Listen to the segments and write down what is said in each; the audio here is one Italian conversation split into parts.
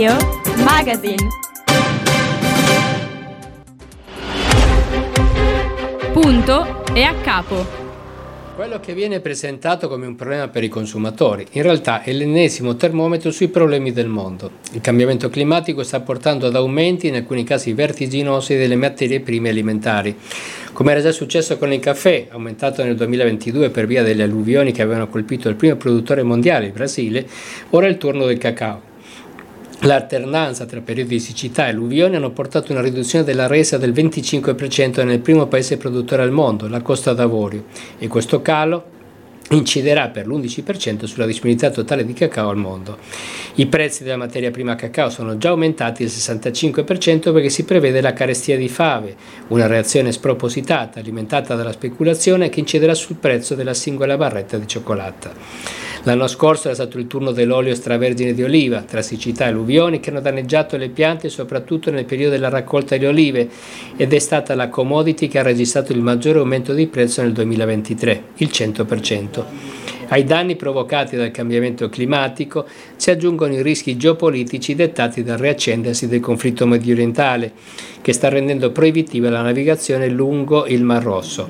Radio Magazine. Punto e a capo. Quello che viene presentato come un problema per i consumatori in realtà è l'ennesimo termometro sui problemi del mondo. Il cambiamento climatico sta portando ad aumenti, in alcuni casi vertiginosi, delle materie prime alimentari. Come era già successo con il caffè, aumentato nel 2022 per via delle alluvioni che avevano colpito il primo produttore mondiale, il Brasile, ora è il turno del cacao. L'alternanza tra periodi di siccità e alluvioni hanno portato a una riduzione della resa del 25% nel primo paese produttore al mondo, la Costa d'Avorio, e questo calo inciderà per l'11% sulla disponibilità totale di cacao al mondo. I prezzi della materia prima cacao sono già aumentati del 65% perché si prevede la carestia di fave, una reazione spropositata alimentata dalla speculazione che inciderà sul prezzo della singola barretta di cioccolata. L'anno scorso era stato il turno dell'olio extravergine di oliva, tra siccità e alluvioni che hanno danneggiato le piante soprattutto nel periodo della raccolta di olive ed è stata la commodity che ha registrato il maggiore aumento di prezzo nel 2023, il 100%. Ai danni provocati dal cambiamento climatico si aggiungono i rischi geopolitici dettati dal riaccendersi del conflitto mediorientale, che sta rendendo proibitiva la navigazione lungo il Mar Rosso.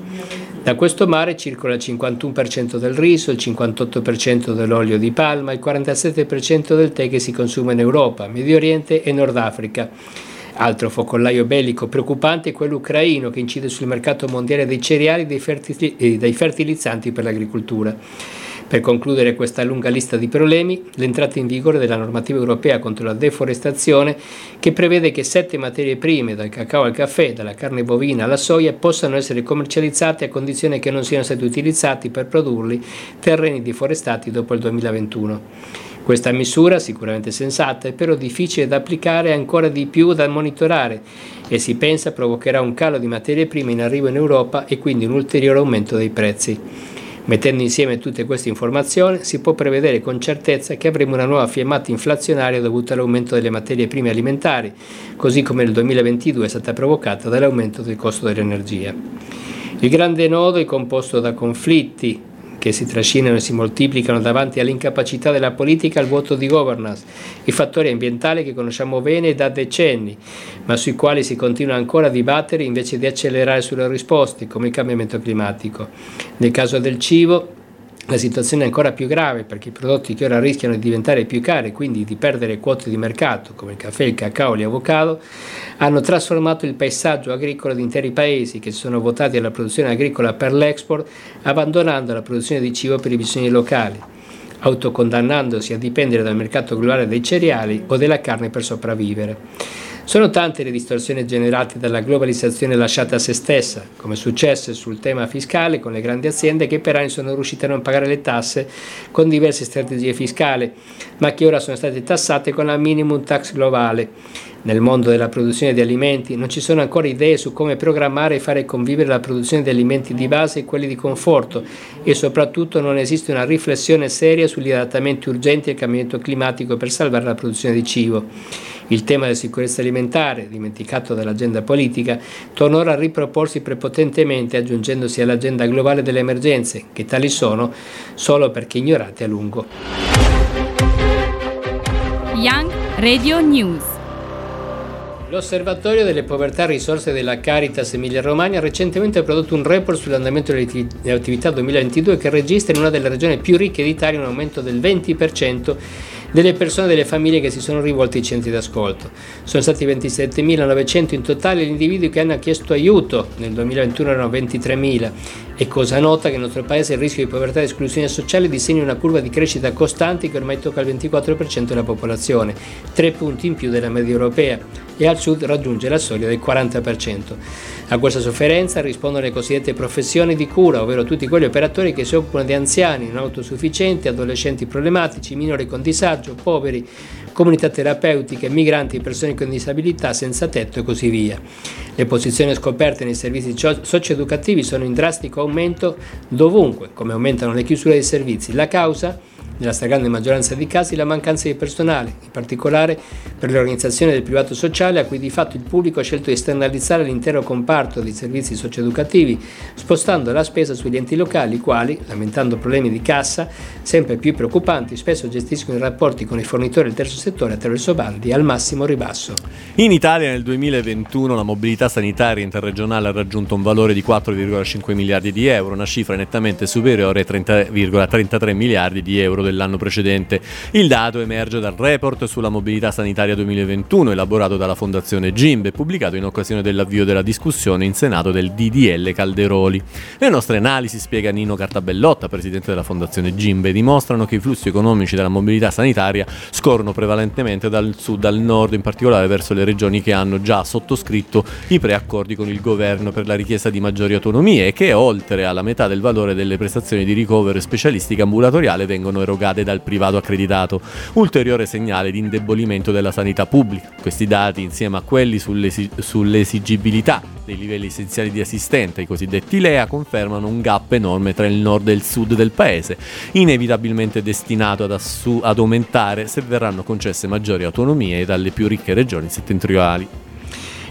Da questo mare circola il 51% del riso, il 58% dell'olio di palma, il 47% del tè che si consuma in Europa, Medio Oriente e Nord Africa. Altro focollaio bellico preoccupante è quello ucraino che incide sul mercato mondiale dei cereali e dei fertilizzanti per l'agricoltura. Per concludere questa lunga lista di problemi, l'entrata in vigore della normativa europea contro la deforestazione che prevede che sette materie prime, dal cacao al caffè, dalla carne bovina alla soia, possano essere commercializzate a condizione che non siano stati utilizzati per produrli terreni deforestati dopo il 2021. Questa misura, sicuramente sensata, è però difficile da applicare e ancora di più da monitorare e si pensa provocherà un calo di materie prime in arrivo in Europa e quindi un ulteriore aumento dei prezzi. Mettendo insieme tutte queste informazioni si può prevedere con certezza che avremo una nuova fiammata inflazionaria dovuta all'aumento delle materie prime alimentari, così come nel 2022 è stata provocata dall'aumento del costo dell'energia. Il grande nodo è composto da conflitti, che si trascinano e si moltiplicano davanti all'incapacità della politica al vuoto di governance, i fattori ambientali che conosciamo bene da decenni, ma sui quali si continua ancora a dibattere invece di accelerare sulle risposte, come il cambiamento climatico. Nel caso del cibo, la situazione è ancora più grave perché i prodotti che ora rischiano di diventare più cari quindi di perdere quote di mercato, come il caffè, il cacao e gli avocado, hanno trasformato il paesaggio agricolo di interi paesi che si sono votati alla produzione agricola per l'export, abbandonando la produzione di cibo per i bisogni locali, autocondannandosi a dipendere dal mercato globale dei cereali o della carne per sopravvivere. Sono tante le distorsioni generate dalla globalizzazione lasciata a se stessa, come è successo sul tema fiscale con le grandi aziende che per anni sono riuscite a non pagare le tasse con diverse strategie fiscali, ma che ora sono state tassate con la minimum tax globale. Nel mondo della produzione di alimenti non ci sono ancora idee su come programmare e fare convivere la produzione di alimenti di base e quelli di conforto e soprattutto non esiste una riflessione seria sugli adattamenti urgenti al cambiamento climatico per salvare la produzione di cibo. Il tema della sicurezza alimentare, dimenticato dall'agenda politica, torna ora a riproporsi prepotentemente aggiungendosi all'agenda globale delle emergenze, che tali sono solo perché ignorate a lungo. Young Radio News L'Osservatorio delle povertà e risorse della Caritas Emilia-Romagna ha recentemente prodotto un report sull'andamento delle attività 2022 che registra in una delle regioni più ricche d'Italia un aumento del 20% delle persone e delle famiglie che si sono rivolte ai centri d'ascolto. Sono stati 27.900 in totale gli individui che hanno chiesto aiuto, nel 2021 erano 23.000. È cosa nota che nel nostro paese il rischio di povertà e esclusione sociale disegna una curva di crescita costante che ormai tocca il 24% della popolazione, tre punti in più della media europea, e al sud raggiunge la soglia del 40%. A questa sofferenza rispondono le cosiddette professioni di cura, ovvero tutti quegli operatori che si occupano di anziani non autosufficienti, adolescenti problematici, minori con disagio, poveri, comunità terapeutiche, migranti, persone con disabilità, senza tetto e così via. Le posizioni scoperte nei servizi socioeducativi sono in drastico aumento dovunque, come aumentano le chiusure dei servizi. La causa? Nella stragrande maggioranza dei casi, la mancanza di personale, in particolare per le organizzazioni del privato sociale a cui di fatto il pubblico ha scelto di esternalizzare l'intero comparto dei servizi socioeducativi, spostando la spesa sugli enti locali, i quali, lamentando problemi di cassa sempre più preoccupanti, spesso gestiscono i rapporti con i fornitori del terzo settore attraverso bandi al massimo ribasso. In Italia nel 2021 la mobilità sanitaria interregionale ha raggiunto un valore di 4,5 miliardi di euro, una cifra nettamente superiore ai 30,33 miliardi di euro dell'anno precedente. Il dato emerge dal report sulla mobilità sanitaria 2021 elaborato dalla Fondazione GIMB e pubblicato in occasione dell'avvio della discussione in Senato del DDL Calderoli. Le nostre analisi, spiega Nino Cartabellotta, presidente della Fondazione GIMB, dimostrano che i flussi economici della mobilità sanitaria scorrono prevalentemente dal sud al nord, in particolare verso le regioni che hanno già sottoscritto i preaccordi con il governo per la richiesta di maggiori autonomie e che oltre alla metà del valore delle prestazioni di ricovero e specialistica ambulatoriale vengono erogate dal privato accreditato, ulteriore segnale di indebolimento della sanità pubblica. Questi dati, insieme a quelli sull'esigibilità dei livelli essenziali di assistente, i cosiddetti LEA, confermano un gap enorme tra il nord e il sud del paese, inevitabilmente destinato ad, assu- ad aumentare se verranno concesse maggiori autonomie dalle più ricche regioni settentrionali.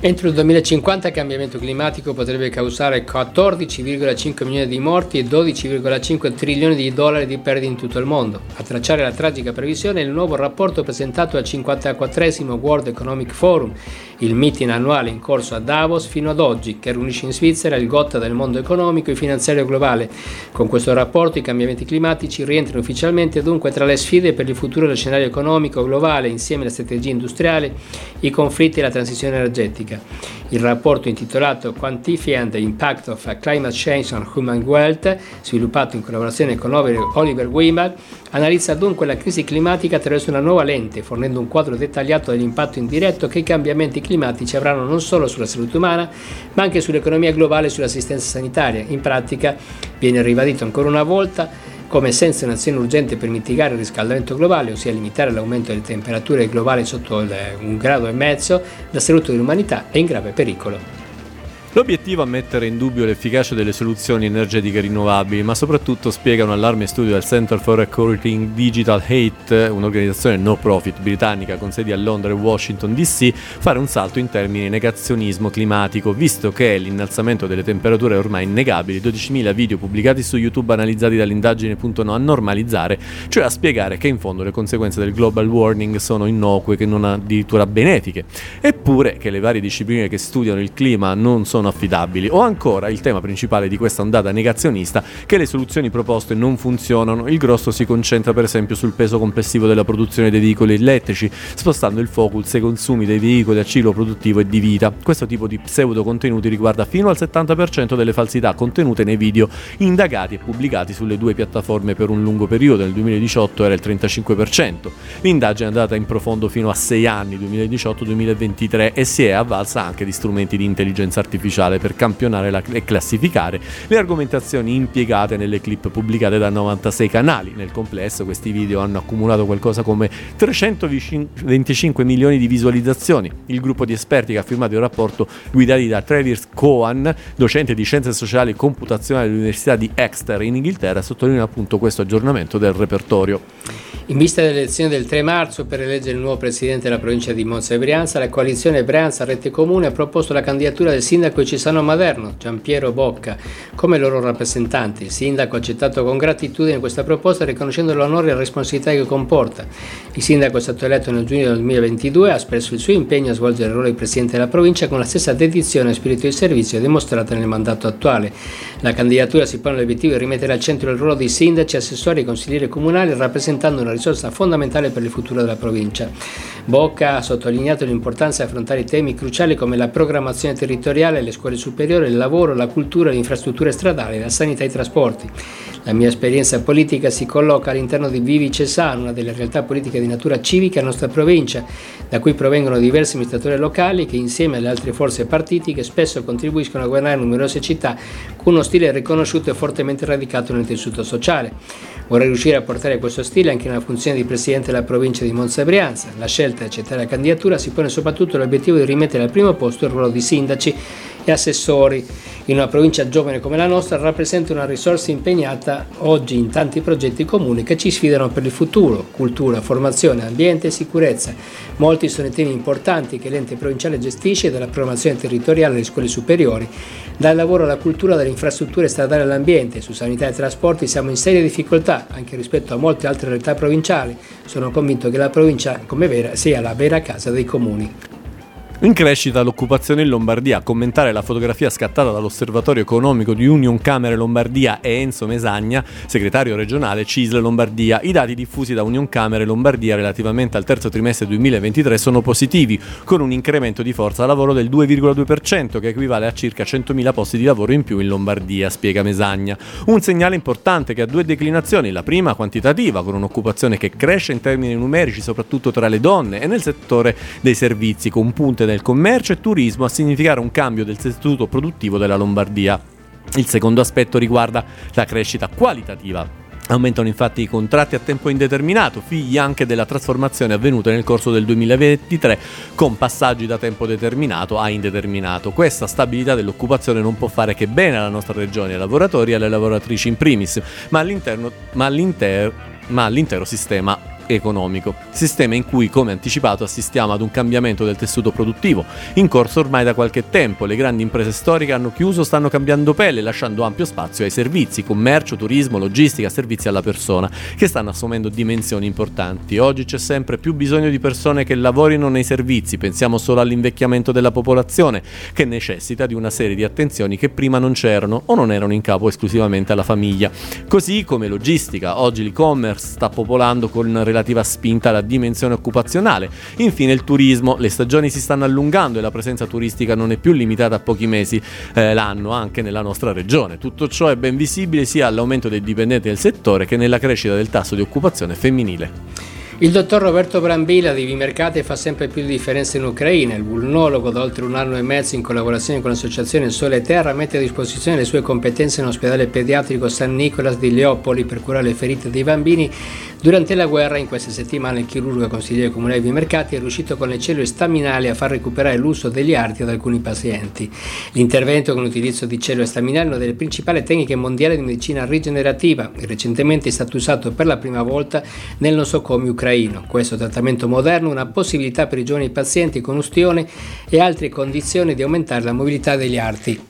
Entro il 2050 il cambiamento climatico potrebbe causare 14,5 milioni di morti e 12,5 trilioni di dollari di perdite in tutto il mondo. A tracciare la tragica previsione è il nuovo rapporto presentato al 54 World Economic Forum, il meeting annuale in corso a Davos fino ad oggi, che riunisce in Svizzera il gotta del mondo economico e finanziario globale. Con questo rapporto i cambiamenti climatici rientrano ufficialmente dunque tra le sfide per il futuro del scenario economico globale, insieme alla strategia industriale, i conflitti e la transizione energetica. Il rapporto intitolato Quantifying the Impact of Climate Change on Human Wealth, sviluppato in collaborazione con Oliver Weimar, analizza dunque la crisi climatica attraverso una nuova lente, fornendo un quadro dettagliato dell'impatto indiretto che i cambiamenti climatici avranno non solo sulla salute umana, ma anche sull'economia globale e sull'assistenza sanitaria. In pratica viene ribadito ancora una volta come senza un'azione urgente per mitigare il riscaldamento globale, ossia limitare l'aumento delle temperature globali sotto un grado e mezzo, la salute dell'umanità è in grave pericolo. L'obiettivo è mettere in dubbio l'efficacia delle soluzioni energetiche rinnovabili, ma soprattutto spiega un allarme studio del Center for Recruiting Digital Hate, un'organizzazione no profit britannica con sedi a Londra e Washington DC, fare un salto in termini di negazionismo climatico, visto che l'innalzamento delle temperature è ormai innegabili. 12.000 video pubblicati su YouTube analizzati dall'indagine puntano a normalizzare, cioè a spiegare che in fondo le conseguenze del global warming sono innocue, che non addirittura benefiche, eppure che le varie discipline che studiano il clima non sono sono affidabili, o ancora il tema principale di questa ondata negazionista che le soluzioni proposte non funzionano, il grosso si concentra per esempio sul peso complessivo della produzione dei veicoli elettrici, spostando il focus ai consumi dei veicoli a ciclo produttivo e di vita. Questo tipo di pseudo contenuti riguarda fino al 70% delle falsità contenute nei video indagati e pubblicati sulle due piattaforme per un lungo periodo, nel 2018 era il 35%. L'indagine è andata in profondo fino a 6 anni, 2018-2023, e si è avvalsa anche di strumenti di intelligenza artificiale artificiale per campionare la, e classificare le argomentazioni impiegate nelle clip pubblicate da 96 canali. Nel complesso questi video hanno accumulato qualcosa come 325 milioni di visualizzazioni. Il gruppo di esperti che ha firmato il rapporto guidati da Travis Cohen, docente di scienze sociali e computazionali all'Università di Exeter in Inghilterra, sottolinea appunto questo aggiornamento del repertorio. In vista delle elezioni del 3 marzo per eleggere il nuovo presidente della provincia di Monza e Brianza, la coalizione Brianza Rete Comune ha proposto la candidatura del sindaco Cisano Maderno, Giampiero Bocca, come loro rappresentante. Il sindaco ha accettato con gratitudine questa proposta riconoscendo l'onore e la responsabilità che comporta. Il sindaco è stato eletto nel giugno del 2022 e ha espresso il suo impegno a svolgere il ruolo di presidente della provincia con la stessa dedizione e spirito di servizio dimostrata nel mandato attuale. La candidatura si pone l'obiettivo di rimettere al centro il ruolo dei sindaci, assessori e consiglieri comunali rappresentando una risorsa fondamentale per il futuro della provincia. Bocca ha sottolineato l'importanza di affrontare temi cruciali come la programmazione territoriale, le scuole superiori, il lavoro, la cultura, le infrastrutture stradali, la sanità e i trasporti. La mia esperienza politica si colloca all'interno di Vivi Cesano, una delle realtà politiche di natura civica della nostra provincia, da cui provengono diversi amministratori locali che insieme alle altre forze partitiche spesso contribuiscono a governare numerose città con uno stile riconosciuto e fortemente radicato nel tessuto sociale. Vorrei riuscire a portare questo stile anche nella funzione di Presidente della provincia di Monza Brianza. La scelta di accettare la candidatura si pone soprattutto l'obiettivo di rimettere al primo posto il ruolo di sindaci e assessori in una provincia giovane come la nostra rappresenta una risorsa impegnata inquadrata oggi in tanti progetti comuni che ci sfidano per il futuro, cultura, formazione, ambiente e sicurezza. Molti sono i temi importanti che l'ente provinciale gestisce dalla programmazione territoriale delle scuole superiori, dal lavoro alla cultura, dalle infrastrutture stradali all'ambiente, su sanità e trasporti siamo in serie difficoltà anche rispetto a molte altre realtà provinciali. Sono convinto che la provincia come vera sia la vera casa dei comuni. In crescita l'occupazione in Lombardia. A commentare la fotografia scattata dall'Osservatorio Economico di Union Camere Lombardia è Enzo Mesagna, segretario regionale CISL Lombardia. I dati diffusi da Union Camere Lombardia relativamente al terzo trimestre 2023 sono positivi, con un incremento di forza lavoro del 2,2%, che equivale a circa 100.000 posti di lavoro in più in Lombardia, spiega Mesagna. Un segnale importante che ha due declinazioni, la prima quantitativa, con un'occupazione che cresce in termini numerici soprattutto tra le donne e nel settore dei servizi, con punte del commercio e turismo a significare un cambio del tessuto produttivo della Lombardia. Il secondo aspetto riguarda la crescita qualitativa. Aumentano infatti i contratti a tempo indeterminato, figli anche della trasformazione avvenuta nel corso del 2023 con passaggi da tempo determinato a indeterminato. Questa stabilità dell'occupazione non può fare che bene alla nostra regione, ai lavoratori e alle lavoratrici in primis, ma, all'interno, ma, all'inter, ma all'intero sistema economico, sistema in cui, come anticipato, assistiamo ad un cambiamento del tessuto produttivo, in corso ormai da qualche tempo. Le grandi imprese storiche hanno chiuso, stanno cambiando pelle, lasciando ampio spazio ai servizi, commercio, turismo, logistica, servizi alla persona, che stanno assumendo dimensioni importanti. Oggi c'è sempre più bisogno di persone che lavorino nei servizi, pensiamo solo all'invecchiamento della popolazione, che necessita di una serie di attenzioni che prima non c'erano o non erano in capo esclusivamente alla famiglia. Così come logistica, oggi l'e-commerce sta popolando con relazioni relativa spinta alla dimensione occupazionale. Infine il turismo, le stagioni si stanno allungando e la presenza turistica non è più limitata a pochi mesi eh, l'anno anche nella nostra regione. Tutto ciò è ben visibile sia all'aumento dei dipendenti del settore che nella crescita del tasso di occupazione femminile. Il dottor Roberto Brambilla di Vimercate fa sempre più differenza in Ucraina. Il vulnologo, da oltre un anno e mezzo in collaborazione con l'associazione Sole e Terra, mette a disposizione le sue competenze in ospedale pediatrico San Nicolas di Leopoli per curare le ferite dei bambini Durante la guerra, in queste settimane, il chirurgo e consigliere comunale di Mercati è riuscito con le cellule staminali a far recuperare l'uso degli arti ad alcuni pazienti. L'intervento con l'utilizzo di cellule staminali è una delle principali tecniche mondiali di medicina rigenerativa e recentemente è stato usato per la prima volta nel nosocomio ucraino. Questo trattamento moderno è una possibilità per i giovani pazienti con ustione e altre condizioni di aumentare la mobilità degli arti.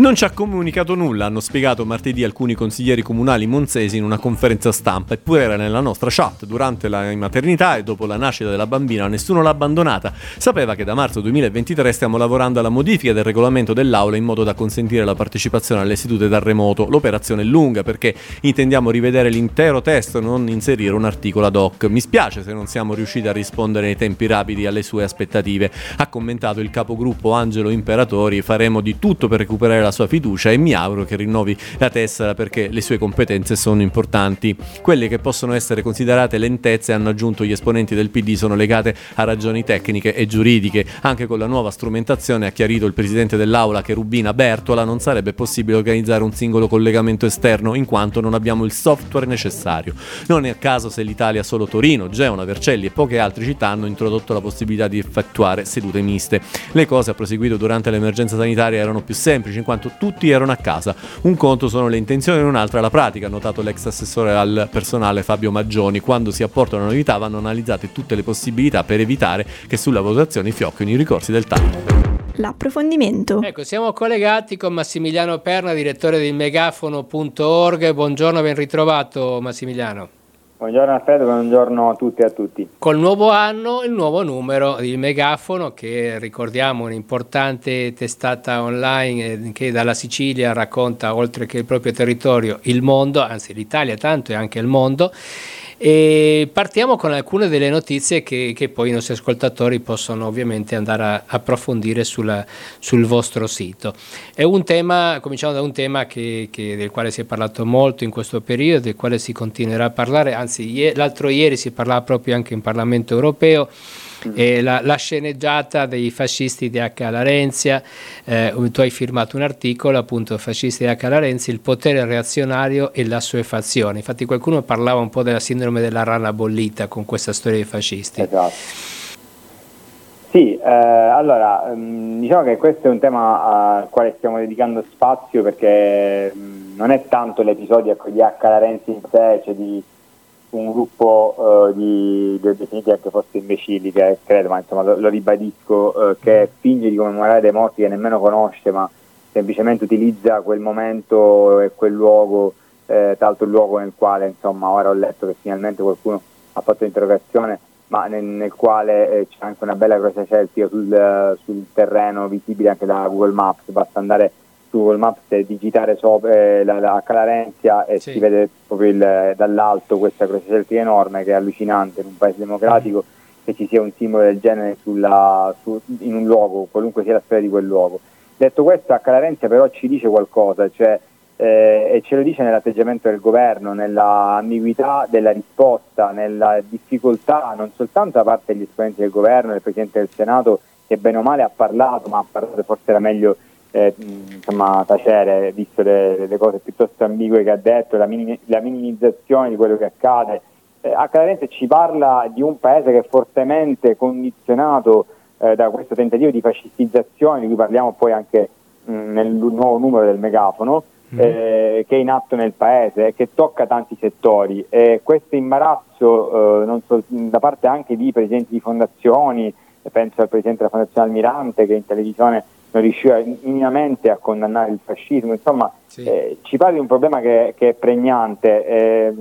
Non ci ha comunicato nulla, hanno spiegato martedì alcuni consiglieri comunali monzesi in una conferenza stampa, eppure era nella nostra chat. Durante la maternità e dopo la nascita della bambina nessuno l'ha abbandonata. Sapeva che da marzo 2023 stiamo lavorando alla modifica del regolamento dell'aula in modo da consentire la partecipazione alle sedute da remoto. L'operazione è lunga perché intendiamo rivedere l'intero testo e non inserire un articolo ad hoc. Mi spiace se non siamo riusciti a rispondere nei tempi rapidi alle sue aspettative, ha commentato il capogruppo Angelo Imperatori. Faremo di tutto per recuperare la la sua fiducia e mi auguro che rinnovi la tessera perché le sue competenze sono importanti. Quelle che possono essere considerate lentezze, hanno aggiunto gli esponenti del PD, sono legate a ragioni tecniche e giuridiche. Anche con la nuova strumentazione ha chiarito il presidente dell'Aula che Rubina Bertola non sarebbe possibile organizzare un singolo collegamento esterno in quanto non abbiamo il software necessario. Non è a caso se l'Italia solo Torino, Geona, Vercelli e poche altre città hanno introdotto la possibilità di effettuare sedute miste. Le cose, ha proseguito durante l'emergenza sanitaria, erano più semplici in quanto quanto tutti erano a casa. Un conto sono le intenzioni e un altro è la pratica, ha notato l'ex assessore al personale Fabio Maggioni. Quando si apportano novità vanno analizzate tutte le possibilità per evitare che sulla votazione fiocchino i ricorsi del TAP l'approfondimento. Ecco, siamo collegati con Massimiliano Perna, direttore di megafono.org. Buongiorno, ben ritrovato Massimiliano. Buongiorno Alfredo, buongiorno a tutti e a tutti. Col nuovo anno il nuovo numero di Megafono che ricordiamo un'importante testata online eh, che dalla Sicilia racconta oltre che il proprio territorio il mondo, anzi l'Italia tanto e anche il mondo e partiamo con alcune delle notizie che, che, poi i nostri ascoltatori possono ovviamente andare a approfondire sulla, sul vostro sito. È un tema, cominciamo da un tema che, che, del quale si è parlato molto in questo periodo, del quale si continuerà a parlare, anzi l'altro ieri si parlava proprio anche in Parlamento europeo eh, la, la, sceneggiata dei fascisti di H. Larenzia, eh, tu hai firmato un articolo appunto fascisti di H. Larenzia, il potere reazionario e la sua fazione. Infatti qualcuno parlava un po' della sindrome della rana bollita con questa storia dei fascisti. Esatto. Sì, eh, allora, mm, diciamo che questo è un tema al quale stiamo dedicando spazio perché mm, non è tanto l'episodio ecco, di H. Larenzi in sé, cioè di un gruppo uh, di, di definiti anche forse imbecilli, che credo, ma insomma lo, lo ribadisco, uh, che finge di commemorare dei morti che nemmeno conosce, ma semplicemente utilizza quel momento e quel luogo, eh, l'altro il luogo nel quale insomma ora ho letto che finalmente qualcuno ha fatto l'interrogazione, ma nel, nel quale eh, c'è anche una bella croce celtica sul, sul, terreno visibile anche da Google Maps, basta andare su Google Maps digitare sopra eh, la, la Calarenzia e sì. si vede proprio il, dall'alto questa croce celtica enorme che è allucinante in un paese democratico mm. che ci sia un simbolo del genere sulla, su, in un luogo, qualunque sia la storia di quel luogo. Detto questo, a Calarenzia però ci dice qualcosa, cioè, eh, e ce lo dice nell'atteggiamento del governo, nella ambiguità della risposta, nella difficoltà non soltanto da parte degli esponenti del governo, del Presidente del Senato, che bene o male ha parlato, ma ha parlato forse era meglio eh, insomma, tacere, visto le, le, cose piuttosto ambigue che ha detto, la, minimi, la minimizzazione di quello che accade. Eh, a Calarente ci parla di un paese che è fortemente condizionato eh, da questo tentativo di fascistizzazione, di cui parliamo poi anche mh, nel nuovo numero del megafono, mm. che è in atto nel paese e che tocca tanti settori. E questo imbarazzo eh, so, da parte anche di presidenti di fondazioni, penso al presidente della Fondazione Almirante che in televisione non riusciva minimamente a condannare il fascismo, insomma sì. eh, ci parla di un problema che, che è pregnante. Eh,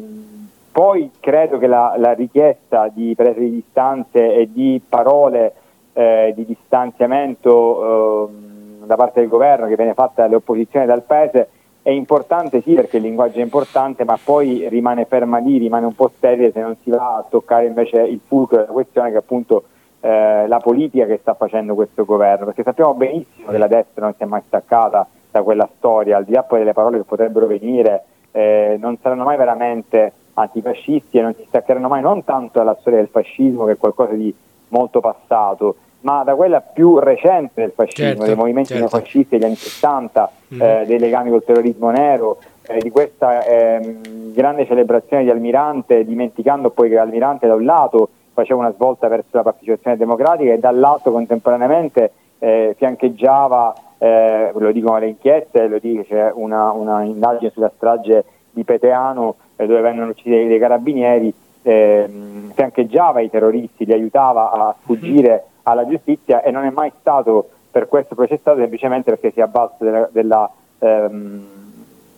poi credo che la, la, richiesta di presa di distanze e di parole eh, di distanziamento ehm, da parte del governo che viene fatta dalle opposizioni e dal Paese è importante sì perché il linguaggio è importante ma poi rimane ferma lì, rimane un po' sterile se non si va a toccare invece il fulcro della questione che appunto eh, la politica che sta facendo questo governo, perché sappiamo benissimo che la destra non si è mai staccata da quella storia, al di là poi delle parole che potrebbero venire, eh, non saranno mai veramente antifascisti e non si staccheranno mai non tanto dalla storia del fascismo che è qualcosa di molto passato, ma da quella più recente del fascismo, certo, dei movimenti certo. neofascisti degli anni 60, mm. eh, dei legami col terrorismo nero, eh, di questa ehm, grande celebrazione di Almirante, dimenticando poi che Almirante da un lato faceva una svolta verso la partecipazione democratica e dall'altro contemporaneamente eh, fiancheggiava, eh, lo dicono le inchieste, lo dice una, una, indagine sulla strage di Peteano eh, dove vennero uccisi dei, carabinieri, ehm, fiancheggiava i terroristi, li aiutava a sfuggire alla giustizia e non è mai stato per questo processato semplicemente perché si è avvalso della, della, ehm,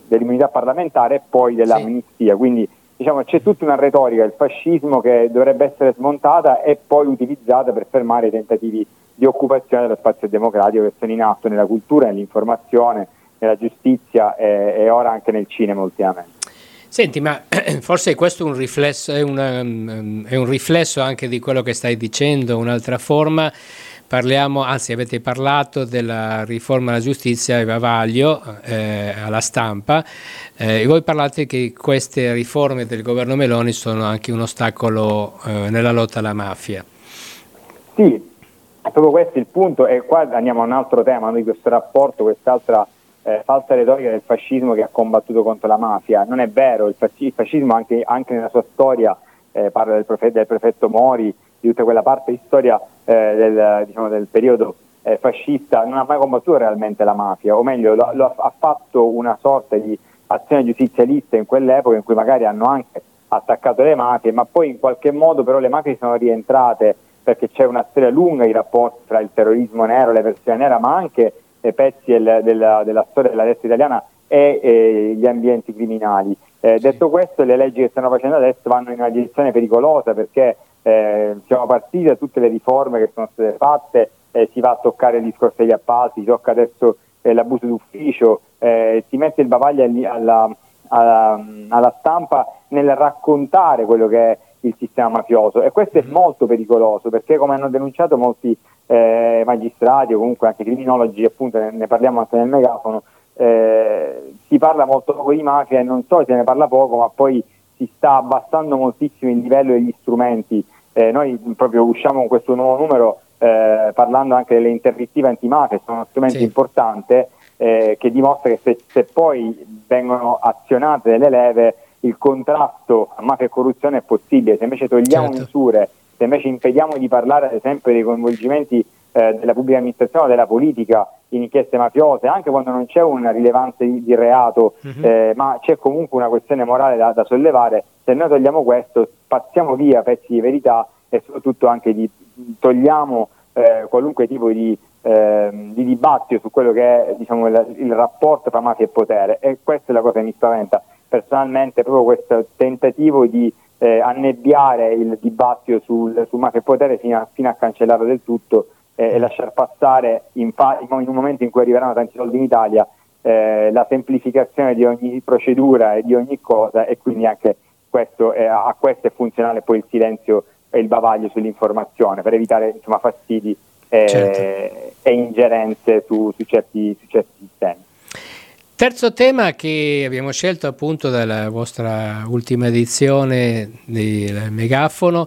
dell'immunità parlamentare e poi dell'amnistia. Sì. Quindi diciamo, c'è tutta una retorica del fascismo che dovrebbe essere smontata e poi utilizzata per fermare i tentativi di occupazione dello spazio democratico che sono in atto nella cultura, nell'informazione, nella giustizia e, e ora anche nel cinema ultimamente. Senti, ma forse questo è un, riflesso, è, una, è un riflesso anche di quello che stai dicendo, un'altra forma parliamo, anzi avete parlato della riforma della giustizia e Vavaglio eh, alla stampa eh, e voi parlate che queste riforme del governo Meloni sono anche un ostacolo eh, nella lotta alla mafia. Sì, è proprio questo il punto e qua andiamo a un altro tema di questo rapporto, quest'altra eh, falsa retorica del fascismo che ha combattuto contro la mafia. Non è vero, il, fascismo anche, anche nella sua storia, eh, parla del, prefetto, del prefetto Mori, di tutta quella parte di storia eh, del, diciamo, del, periodo eh, fascista, non ha mai combattuto realmente la mafia, o meglio, lo, lo, ha fatto una sorta di azione giustizialista in quell'epoca in cui magari hanno anche attaccato le mafie, ma poi in qualche modo però le mafie sono rientrate perché c'è una storia lunga di rapporti tra il terrorismo nero, le versioni nera, ma anche pezzi del, della, della, storia della destra italiana e eh, gli ambienti criminali. Eh, detto questo, le leggi che stanno facendo adesso vanno in una direzione pericolosa perché eh, siamo partiti da tutte le riforme che sono state fatte, eh, si va a toccare il discorso degli appalti, si tocca adesso eh, l'abuso d'ufficio, eh, si mette il bavaglio alla, alla, alla, stampa nel raccontare quello che è il sistema mafioso e questo è mm-hmm. molto pericoloso perché come hanno denunciato molti eh, magistrati o comunque anche criminologi, appunto ne, ne parliamo anche nel megafono, eh, si parla molto poco di mafia e non so se ne parla poco ma poi si sta abbassando moltissimo il livello degli strumenti. Eh, noi proprio usciamo con questo nuovo numero eh, parlando anche delle interdittive antimafia, sono uno strumento sì. importante eh, che dimostra che se, se, poi vengono azionate delle leve il contrasto a mafia e corruzione è possibile, se invece togliamo certo. misure, se invece impediamo di parlare ad esempio dei coinvolgimenti eh, della pubblica amministrazione della politica in inchieste mafiose, anche quando non c'è una rilevanza di, di reato, uh-huh. eh, ma c'è comunque una questione morale da, da, sollevare, se noi togliamo questo passiamo via pezzi di verità e soprattutto anche di, togliamo eh, qualunque tipo di, eh, di, dibattito su quello che è diciamo, il, il, rapporto tra mafia e potere. E questa è la cosa che mi spaventa. Personalmente, proprio questo tentativo di eh, annebbiare il dibattito sul, su mafia e potere fino a, fino a cancellarlo del tutto e lasciar passare in, fa- in, un momento in cui arriveranno tanti soldi in Italia eh, la semplificazione di ogni procedura e di ogni cosa e quindi anche questo è, a questo è funzionale poi il silenzio e il bavaglio sull'informazione per evitare insomma, fastidi eh, certo. e ingerenze su, su, certi, su certi sistemi. Terzo tema che abbiamo scelto appunto dalla vostra ultima edizione del Megafono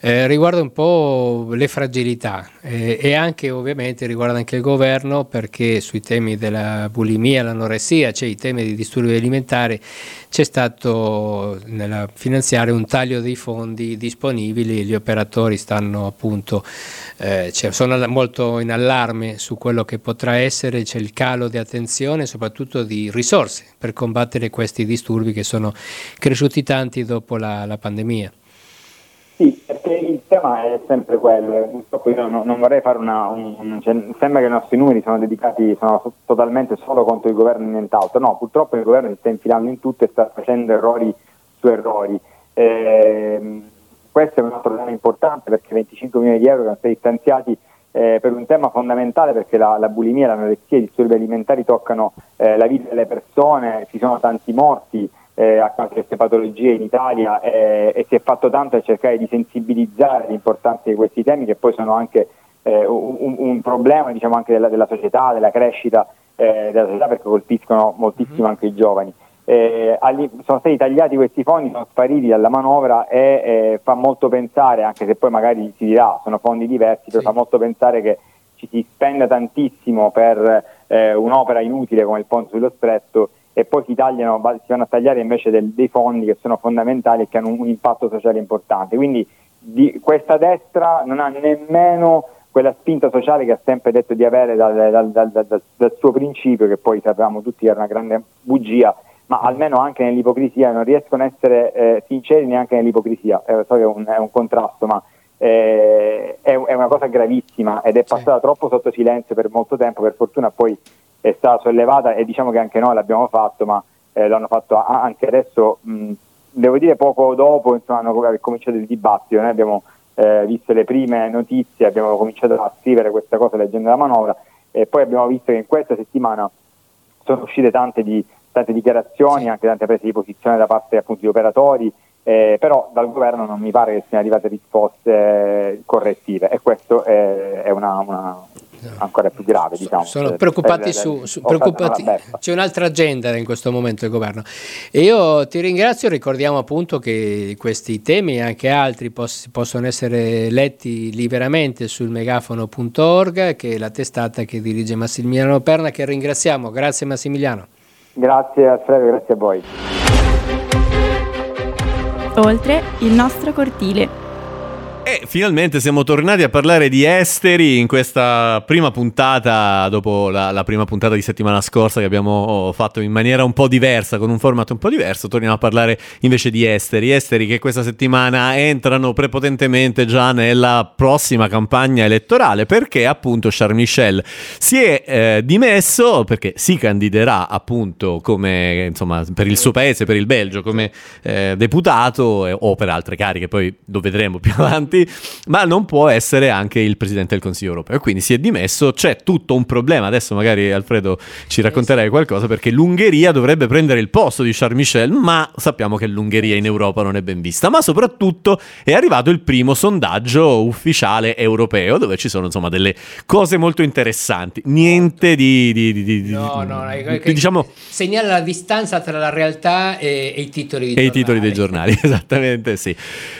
eh, riguarda un po' le fragilità eh, e anche ovviamente riguarda anche il governo perché sui temi della bulimia, l'anoressia, cioè i temi di disturbi alimentari, c'è stato nella finanziaria un taglio dei fondi disponibili, gli operatori stanno appunto, eh, cioè sono molto in allarme su quello che potrà essere, c'è il calo di attenzione e soprattutto di risorse per combattere questi disturbi che sono cresciuti tanti dopo la, la pandemia. Sì, perché il tema è sempre quello, purtroppo io non, non vorrei fare una... Un, cioè, sembra che i nostri numeri sono dedicati, sono totalmente solo contro il governo e nient'altro, no, purtroppo il governo si sta infilando in tutto e sta facendo errori su errori. Eh, questo è un altro tema importante perché 25 milioni di euro che sono stati stanziati eh, per un tema fondamentale perché la, la bulimia, l'anoressia i disturbi alimentari toccano eh, la vita delle persone, ci sono tanti morti, eh, a queste patologie in Italia eh, e si è fatto tanto a cercare di sensibilizzare l'importanza di questi temi che poi sono anche eh, un, un, problema diciamo, anche della, della, società, della crescita eh, della società perché colpiscono moltissimo mm-hmm. anche i giovani. Eh, sono stati tagliati questi fondi, sono spariti dalla manovra e eh, fa molto pensare, anche se poi magari si dirà sono fondi diversi, però fa molto pensare che ci si spenda tantissimo per un'opera inutile come il ponte sullo stretto e poi si, tagliano, si vanno a tagliare invece del, dei fondi che sono fondamentali e che hanno un, un impatto sociale importante. Quindi di, questa destra non ha nemmeno quella spinta sociale che ha sempre detto di avere dal, dal, dal, dal suo principio, che poi sapevamo tutti era una grande bugia, ma almeno anche nell'ipocrisia, non riescono a essere eh, sinceri neanche nell'ipocrisia, eh, so che è un, è un contrasto, ma eh, è, è, una cosa gravissima ed è passata sì. troppo sotto silenzio per molto tempo, per fortuna poi è stata sollevata e diciamo che anche noi l'abbiamo fatto, ma eh, l'hanno fatto anche adesso, mh, devo dire poco dopo insomma, hanno cominciato il dibattito, noi abbiamo eh, visto le prime notizie, abbiamo cominciato a scrivere questa cosa leggendo la manovra e poi abbiamo visto che in questa settimana sono uscite tante, di, tante dichiarazioni, anche tante prese di posizione da parte appunto di operatori, eh, però dal governo non mi pare che siano arrivate risposte correttive e questo è, è una, una, ancora più grave. Diciamo, Sono preoccupati su, su preoccupati. c'è un'altra agenda in questo momento del governo. E io ti ringrazio, ricordiamo appunto che questi temi e anche altri poss- possono essere letti liberamente sul megafono.org, che è la testata che dirige Massimiliano Perna, che ringraziamo. Grazie Massimiliano. Grazie Alfredo, grazie a voi. Oltre il nostro cortile. E finalmente siamo tornati a parlare di esteri in questa prima puntata, dopo la, la, prima puntata di settimana scorsa che abbiamo fatto in maniera un po' diversa, con un format un po' diverso, torniamo a parlare invece di esteri. Esteri che questa settimana entrano prepotentemente già nella prossima campagna elettorale perché appunto Charles Michel si è eh, dimesso perché si candiderà appunto come, insomma, per il suo paese, per il Belgio, come eh, deputato eh, o per altre cariche, poi lo vedremo più avanti avanti, ma non può essere anche il Presidente del Consiglio europeo. Quindi si è dimesso, c'è tutto un problema, adesso magari Alfredo ci racconterai qualcosa, perché l'Ungheria dovrebbe prendere il posto di Charles Michel, ma sappiamo che l'Ungheria in Europa non è ben vista, ma soprattutto è arrivato il primo sondaggio ufficiale europeo, dove ci sono insomma delle cose molto interessanti, niente di... di, di, di no, no, di, diciamo... Segnala la distanza tra la realtà e, e i titoli e giornali. i titoli dei giornali, esattamente sì.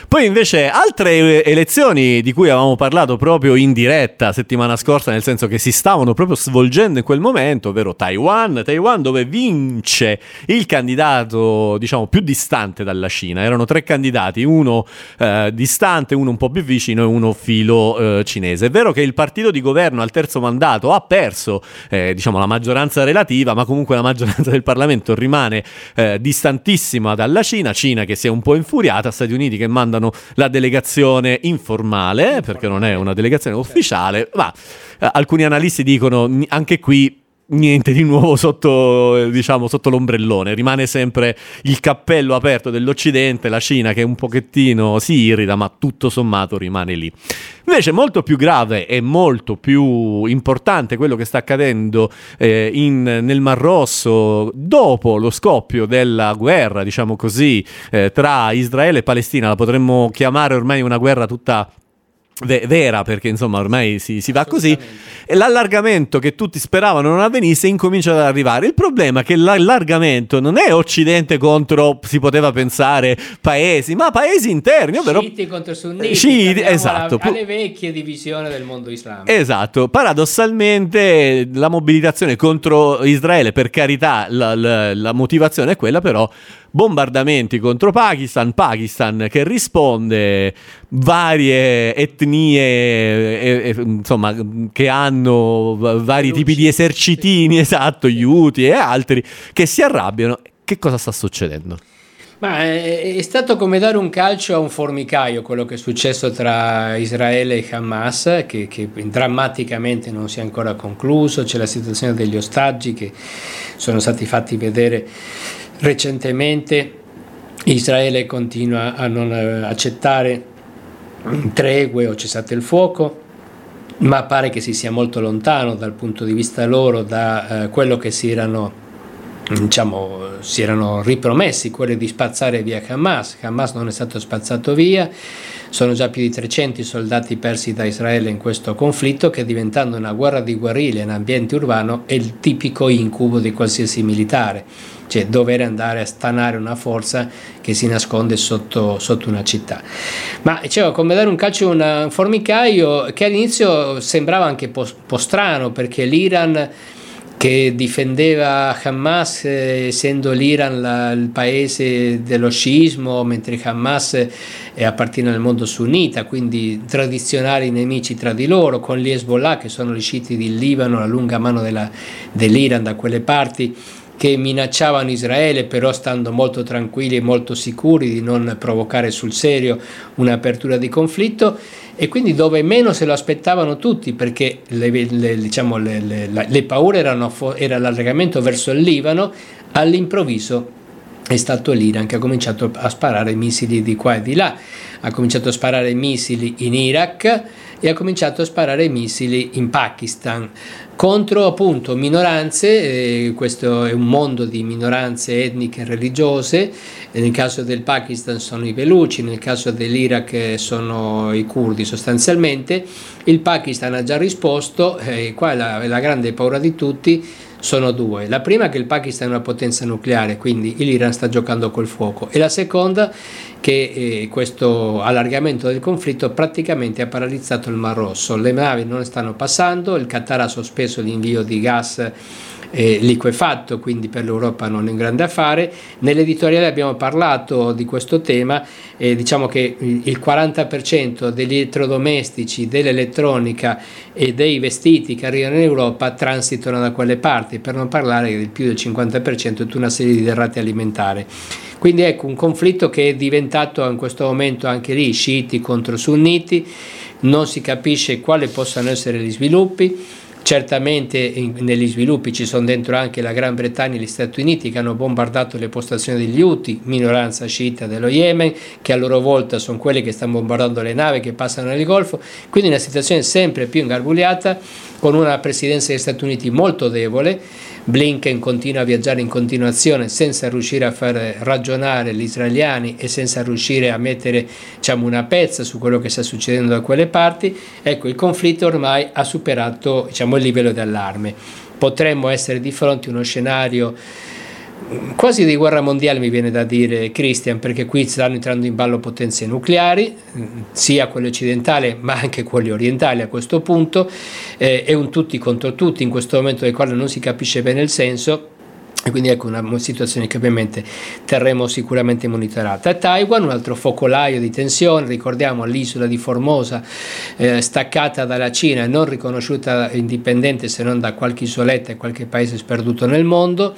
Poi invece altre elezioni di cui avevamo parlato proprio in diretta settimana scorsa, nel senso che si stavano proprio svolgendo in quel momento, ovvero Taiwan, Taiwan dove vince il candidato, diciamo, più distante dalla Cina. Erano tre candidati, uno eh, distante, uno un po' più vicino e uno filo eh, cinese. È vero che il partito di governo al terzo mandato ha perso, eh, diciamo, la maggioranza relativa, ma comunque la maggioranza del Parlamento rimane eh, distantissima dalla Cina, Cina che si è un po' infuriata, Stati Uniti che mandano la delegazione informale, perché non è una delegazione ufficiale, ma eh, alcuni analisti dicono anche qui niente di nuovo sotto, diciamo, sotto l'ombrellone, rimane sempre il cappello aperto dell'Occidente, la Cina che un pochettino si irrita, ma tutto sommato rimane lì. Invece molto più grave e molto più importante quello che sta accadendo eh, in, nel Mar Rosso dopo lo scoppio della guerra, diciamo così, eh, tra Israele e Palestina, la potremmo chiamare ormai una guerra tutta vera perché insomma ormai si, si va così. E l'allargamento che tutti speravano non avvenisse incomincia ad arrivare. Il problema è che l'allargamento non è occidente contro si poteva pensare paesi ma paesi interni ovvero sciiti contro sunniti sciiti, esatto. alla, alle vecchie divisioni del mondo islamico. Esatto. Paradossalmente la mobilitazione contro Israele per carità la, la, la motivazione è quella però bombardamenti contro Pakistan, Pakistan che risponde, varie etnie e, e, insomma che hanno vari tipi di esercitini, esatto, gli Houthi e altri che si arrabbiano. Che cosa sta succedendo? Ma è, è, stato come dare un calcio a un formicaio quello che è successo tra Israele e Hamas, che, che, drammaticamente non si è ancora concluso. C'è la situazione degli ostaggi che sono stati fatti vedere Recentemente Israele continua a non eh, accettare tregue o cessate il fuoco, ma pare che si sia molto lontano dal punto di vista loro da eh, quello che si erano, diciamo, si erano ripromessi, quello di spazzare via Hamas. Hamas non è stato spazzato via, sono già più di 300 soldati persi da Israele in questo conflitto che diventando una guerra di guerriglia in ambiente urbano è il tipico incubo di qualsiasi militare cioè dover andare a stanare una forza che si nasconde sotto, sotto una città. Ma dicevo, come dare un calcio a un formicaio che all'inizio sembrava anche un po' strano perché l'Iran che difendeva Hamas essendo l'Iran la, il paese dello sciismo mentre Hamas appartiene al mondo sunnita quindi tradizionali nemici tra di loro con gli Hezbollah che sono gli sciiti del Libano la lunga mano della, dell'Iran da quelle parti che minacciavano Israele, però stando molto tranquilli e molto sicuri di non provocare sul serio un'apertura di conflitto. E quindi dove meno se lo aspettavano tutti perché le, le, diciamo, le, le paure erano era l'allargamento verso il Libano, all'improvviso è stato l'Iran che ha cominciato a sparare missili di qua e di là, ha cominciato a sparare missili in Iraq e ha cominciato a sparare missili in Pakistan. Contro appunto minoranze, eh, questo è un mondo di minoranze etniche e religiose, nel caso del Pakistan sono i Veluci, nel caso dell'Iraq sono i curdi sostanzialmente, il Pakistan ha già risposto, eh, qua è la, la grande paura di tutti, sono due. La prima è che il Pakistan è una potenza nucleare, quindi l'Iran sta giocando col fuoco, e la seconda che eh, questo allargamento del conflitto praticamente ha paralizzato il Mar Rosso. Le navi non stanno passando, il Qatar ha sospeso l'invio di gas eh, liquefatto, quindi per l'Europa non è un grande affare. Nell'editoriale abbiamo parlato di questo tema e diciamo che il 40% degli elettrodomestici, dell'elettronica e dei vestiti che arrivano in Europa transitano da quelle parti, per non parlare del più del 50% di una serie di derrate alimentari. Quindi ecco un conflitto che è diventato in questo momento anche lì sciiti contro sunniti, non si capisce quali possano essere gli sviluppi. Certamente in, negli sviluppi ci sono dentro anche la Gran Bretagna e gli Stati Uniti che hanno bombardato le postazioni degli Houthi, minoranza sciita dello Yemen, che a loro volta sono quelli che stanno bombardando le navi che passano nel Golfo, quindi una situazione sempre più ingarbugliata con una presidenza degli Stati Uniti molto debole Blinken continua a viaggiare in continuazione senza riuscire a far ragionare gli israeliani e senza riuscire a mettere diciamo, una pezza su quello che sta succedendo da quelle parti, ecco il conflitto ormai ha superato diciamo, il livello d'allarme. Potremmo essere di fronte a uno scenario quasi di guerra mondiale mi viene da dire Christian perché qui stanno entrando in ballo potenze nucleari sia quelle occidentali ma anche quelle orientali a questo punto eh, è un tutti contro tutti in questo momento del quale non si capisce bene il senso e quindi ecco una situazione che ovviamente terremo sicuramente monitorata. Taiwan, un altro focolaio di tensione, ricordiamo l'isola di Formosa eh, staccata dalla Cina e non riconosciuta indipendente se non da qualche isoletta e qualche paese sperduto nel mondo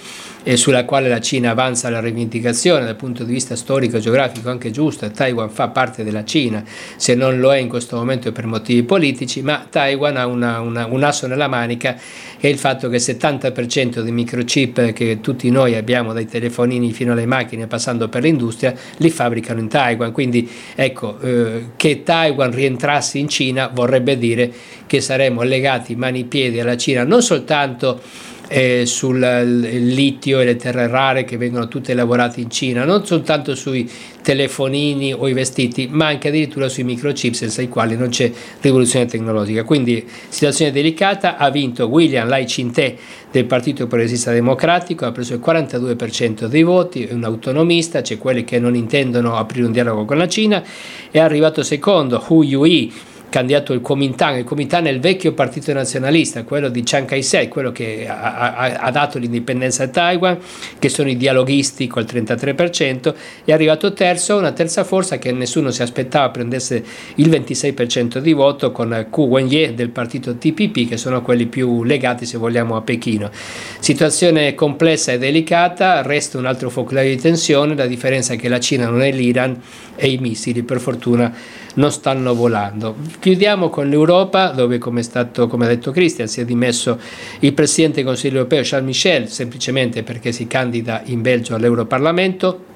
e sulla quale la Cina avanza la rivendicazione dal punto di vista storico e geografico anche giusto. Taiwan fa parte della Cina, se non lo è in questo momento per motivi politici, ma Taiwan ha una, una, un asso nella manica che è il fatto che il 70% dei microchip che tutti noi abbiamo dai telefonini fino alle macchine passando per l'industria, li fabbricano in Taiwan. Quindi ecco, eh, che Taiwan rientrasse in Cina vorrebbe dire che saremmo legati mani e piedi alla Cina non soltanto eh, sul litio e le terre rare che vengono tutte lavorate in Cina, non soltanto sui telefonini o i vestiti, ma anche addirittura sui microchip senza i quali non c'è rivoluzione tecnologica. Quindi situazione delicata, ha vinto William Lai Chinte del Partito Progressista Democratico, ha preso il 42% dei voti, è un autonomista, c'è quelli che non intendono aprire un dialogo con la Cina, è arrivato secondo Hu Yui candidato il Kuomintang. Il Kuomintang è il vecchio partito nazionalista, quello di Chiang Kai-shek, quello che ha, ha, ha, dato l'indipendenza a Taiwan, che sono i dialoghisti col 33%, è arrivato terzo, una terza forza che nessuno si aspettava prendesse il 26% di voto con Ku Wenye del partito TPP, che sono quelli più legati, se vogliamo, a Pechino. Situazione complessa e delicata, resta un altro focolaio di tensione, la differenza è che la Cina non è l'Iran e i missili, per fortuna, non stanno volando. Chiudiamo con l'Europa, dove come, stato, come ha detto Christian si è dimesso il Presidente del Consiglio europeo Charles Michel, semplicemente perché si candida in Belgio all'Europarlamento.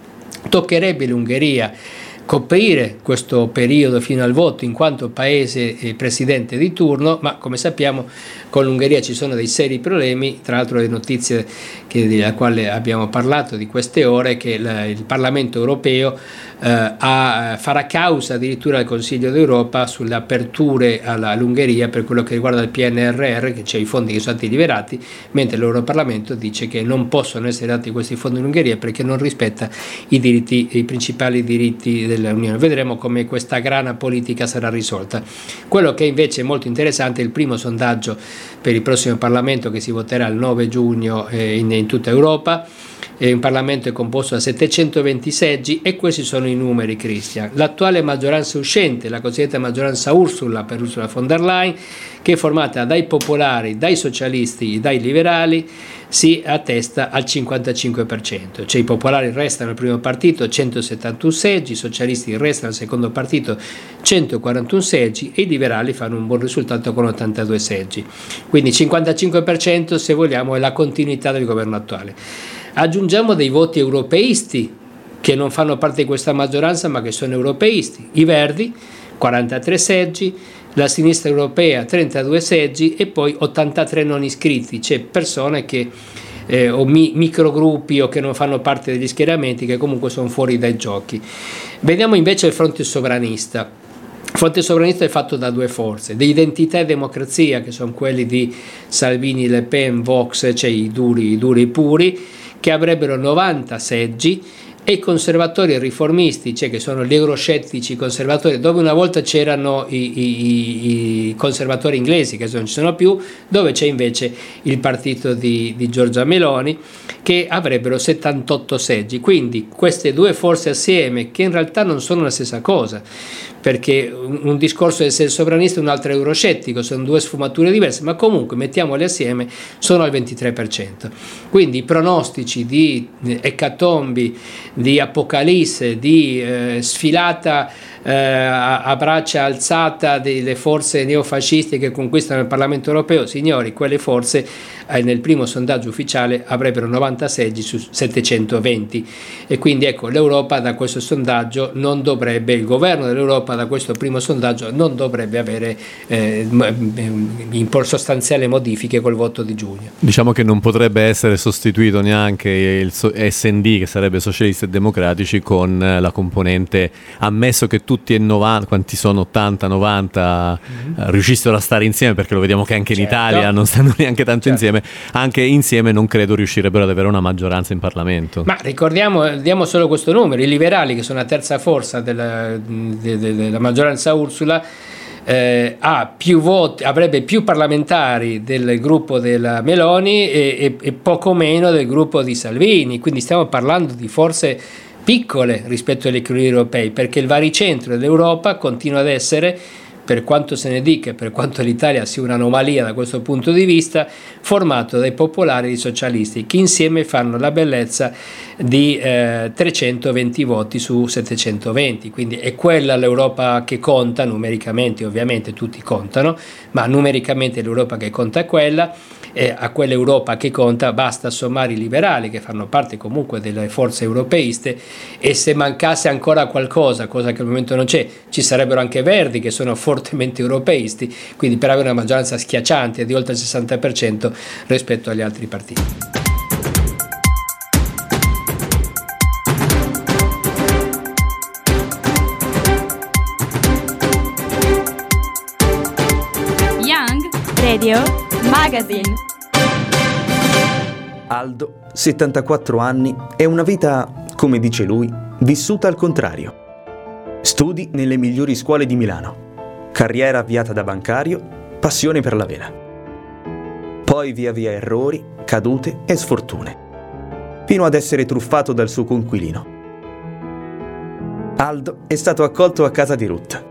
Toccherebbe l'Ungheria coprire questo periodo fino al voto in quanto paese e presidente di turno, ma come sappiamo con l'Ungheria ci sono dei seri problemi, tra l'altro le notizie che, della quale abbiamo parlato di queste ore, che il, il Parlamento europeo eh, a, farà causa addirittura al Consiglio d'Europa sulle aperture alla, all'Ungheria per quello che riguarda il PNRR, che c'è i fondi che sono stati liberati, mentre l'Europarlamento dice che non possono essere dati questi fondi in Ungheria perché non rispetta i, diritti, i principali diritti dell'Unione. Vedremo come questa grana politica sarà risolta. Quello che invece è molto interessante è il primo sondaggio per il prossimo Parlamento che si voterà il 9 giugno eh, in, in tutta Europa un Parlamento è composto da 720 seggi e questi sono i numeri, Cristian. L'attuale maggioranza uscente, la cosiddetta maggioranza Ursula per Ursula von der Leyen, che è formata dai popolari, dai socialisti, dai liberali, si attesta al 55%. Cioè i popolari restano al primo partito 171 seggi, i socialisti restano al secondo partito 141 seggi e i liberali fanno un buon risultato con 82 seggi. Quindi 55% se vogliamo è la continuità del governo attuale. Aggiungiamo dei voti europeisti che non fanno parte di questa maggioranza ma che sono europeisti. I Verdi 43 seggi, la sinistra europea 32 seggi e poi 83 non iscritti, cioè persone che eh, o mi, microgruppi o che non fanno parte degli schieramenti che comunque sono fuori dai giochi. Vediamo invece il fronte sovranista. Il fronte sovranista è fatto da due forze, di identità e democrazia, che sono quelli di Salvini, Le Pen, Vox, cioè i duri, i duri puri, che avrebbero 90 seggi e i conservatori e riformisti, cioè che sono gli euroscettici conservatori, dove una volta c'erano i, i, i, conservatori inglesi, che non ci sono più, dove c'è invece il partito di, di Giorgia Meloni, che avrebbero 78 seggi. Quindi queste due forze assieme, che in realtà non sono la stessa cosa, perché un, discorso è essere sovranista e un altro euroscettico, sono due sfumature diverse, ma comunque mettiamole assieme sono al 23%. Quindi i pronostici di ecatombi, di apocalisse, di eh, sfilata eh, a braccia alzata delle forze neofasciste che conquistano il Parlamento europeo, signori, quelle forze eh, nel primo sondaggio ufficiale avrebbero 90 seggi su 720 e quindi ecco l'Europa da questo sondaggio non dovrebbe, il governo dell'Europa da questo primo sondaggio non dovrebbe avere eh, sostanziali modifiche col voto di giugno. Diciamo che non potrebbe essere sostituito neanche il SD che sarebbe socialisti e democratici con la componente ammesso che tu tutti e 90, quanti sono 80, 90, mm-hmm. riuscissero a stare insieme, perché lo vediamo che anche certo. in Italia non stanno neanche tanto certo. insieme, anche insieme non credo riuscirebbero ad avere una maggioranza in Parlamento. Ma ricordiamo, diamo solo questo numero, i liberali che sono la terza forza della, de, de, della maggioranza Ursula, eh, più voti, avrebbe più parlamentari del gruppo della Meloni e, e, e, poco meno del gruppo di Salvini, quindi stiamo parlando di forze piccole rispetto agli equilibri europei, perché il varicentro dell'Europa continua ad essere per quanto se ne dica per quanto l'Italia sia un'anomalia da questo punto di vista, formato dai popolari e dai socialisti, che insieme fanno la bellezza di eh, 320 voti su 720. Quindi è quella l'Europa che conta, numericamente ovviamente tutti contano, ma numericamente l'Europa che conta è quella eh, a quell'Europa che conta basta sommare i liberali che fanno parte comunque delle forze europeiste e se mancasse ancora qualcosa, cosa che al momento non c'è, ci sarebbero anche Verdi che sono fortemente europeisti, quindi per avere una maggioranza schiacciante di oltre il 60% rispetto agli altri partiti. Radio Magazine. Aldo, 74 anni, è una vita, come dice lui, vissuta al contrario. Studi nelle migliori scuole di Milano. Carriera avviata da bancario, passione per la vela. Poi via via errori, cadute e sfortune. Fino ad essere truffato dal suo conquilino. Aldo è stato accolto a casa di Ruth.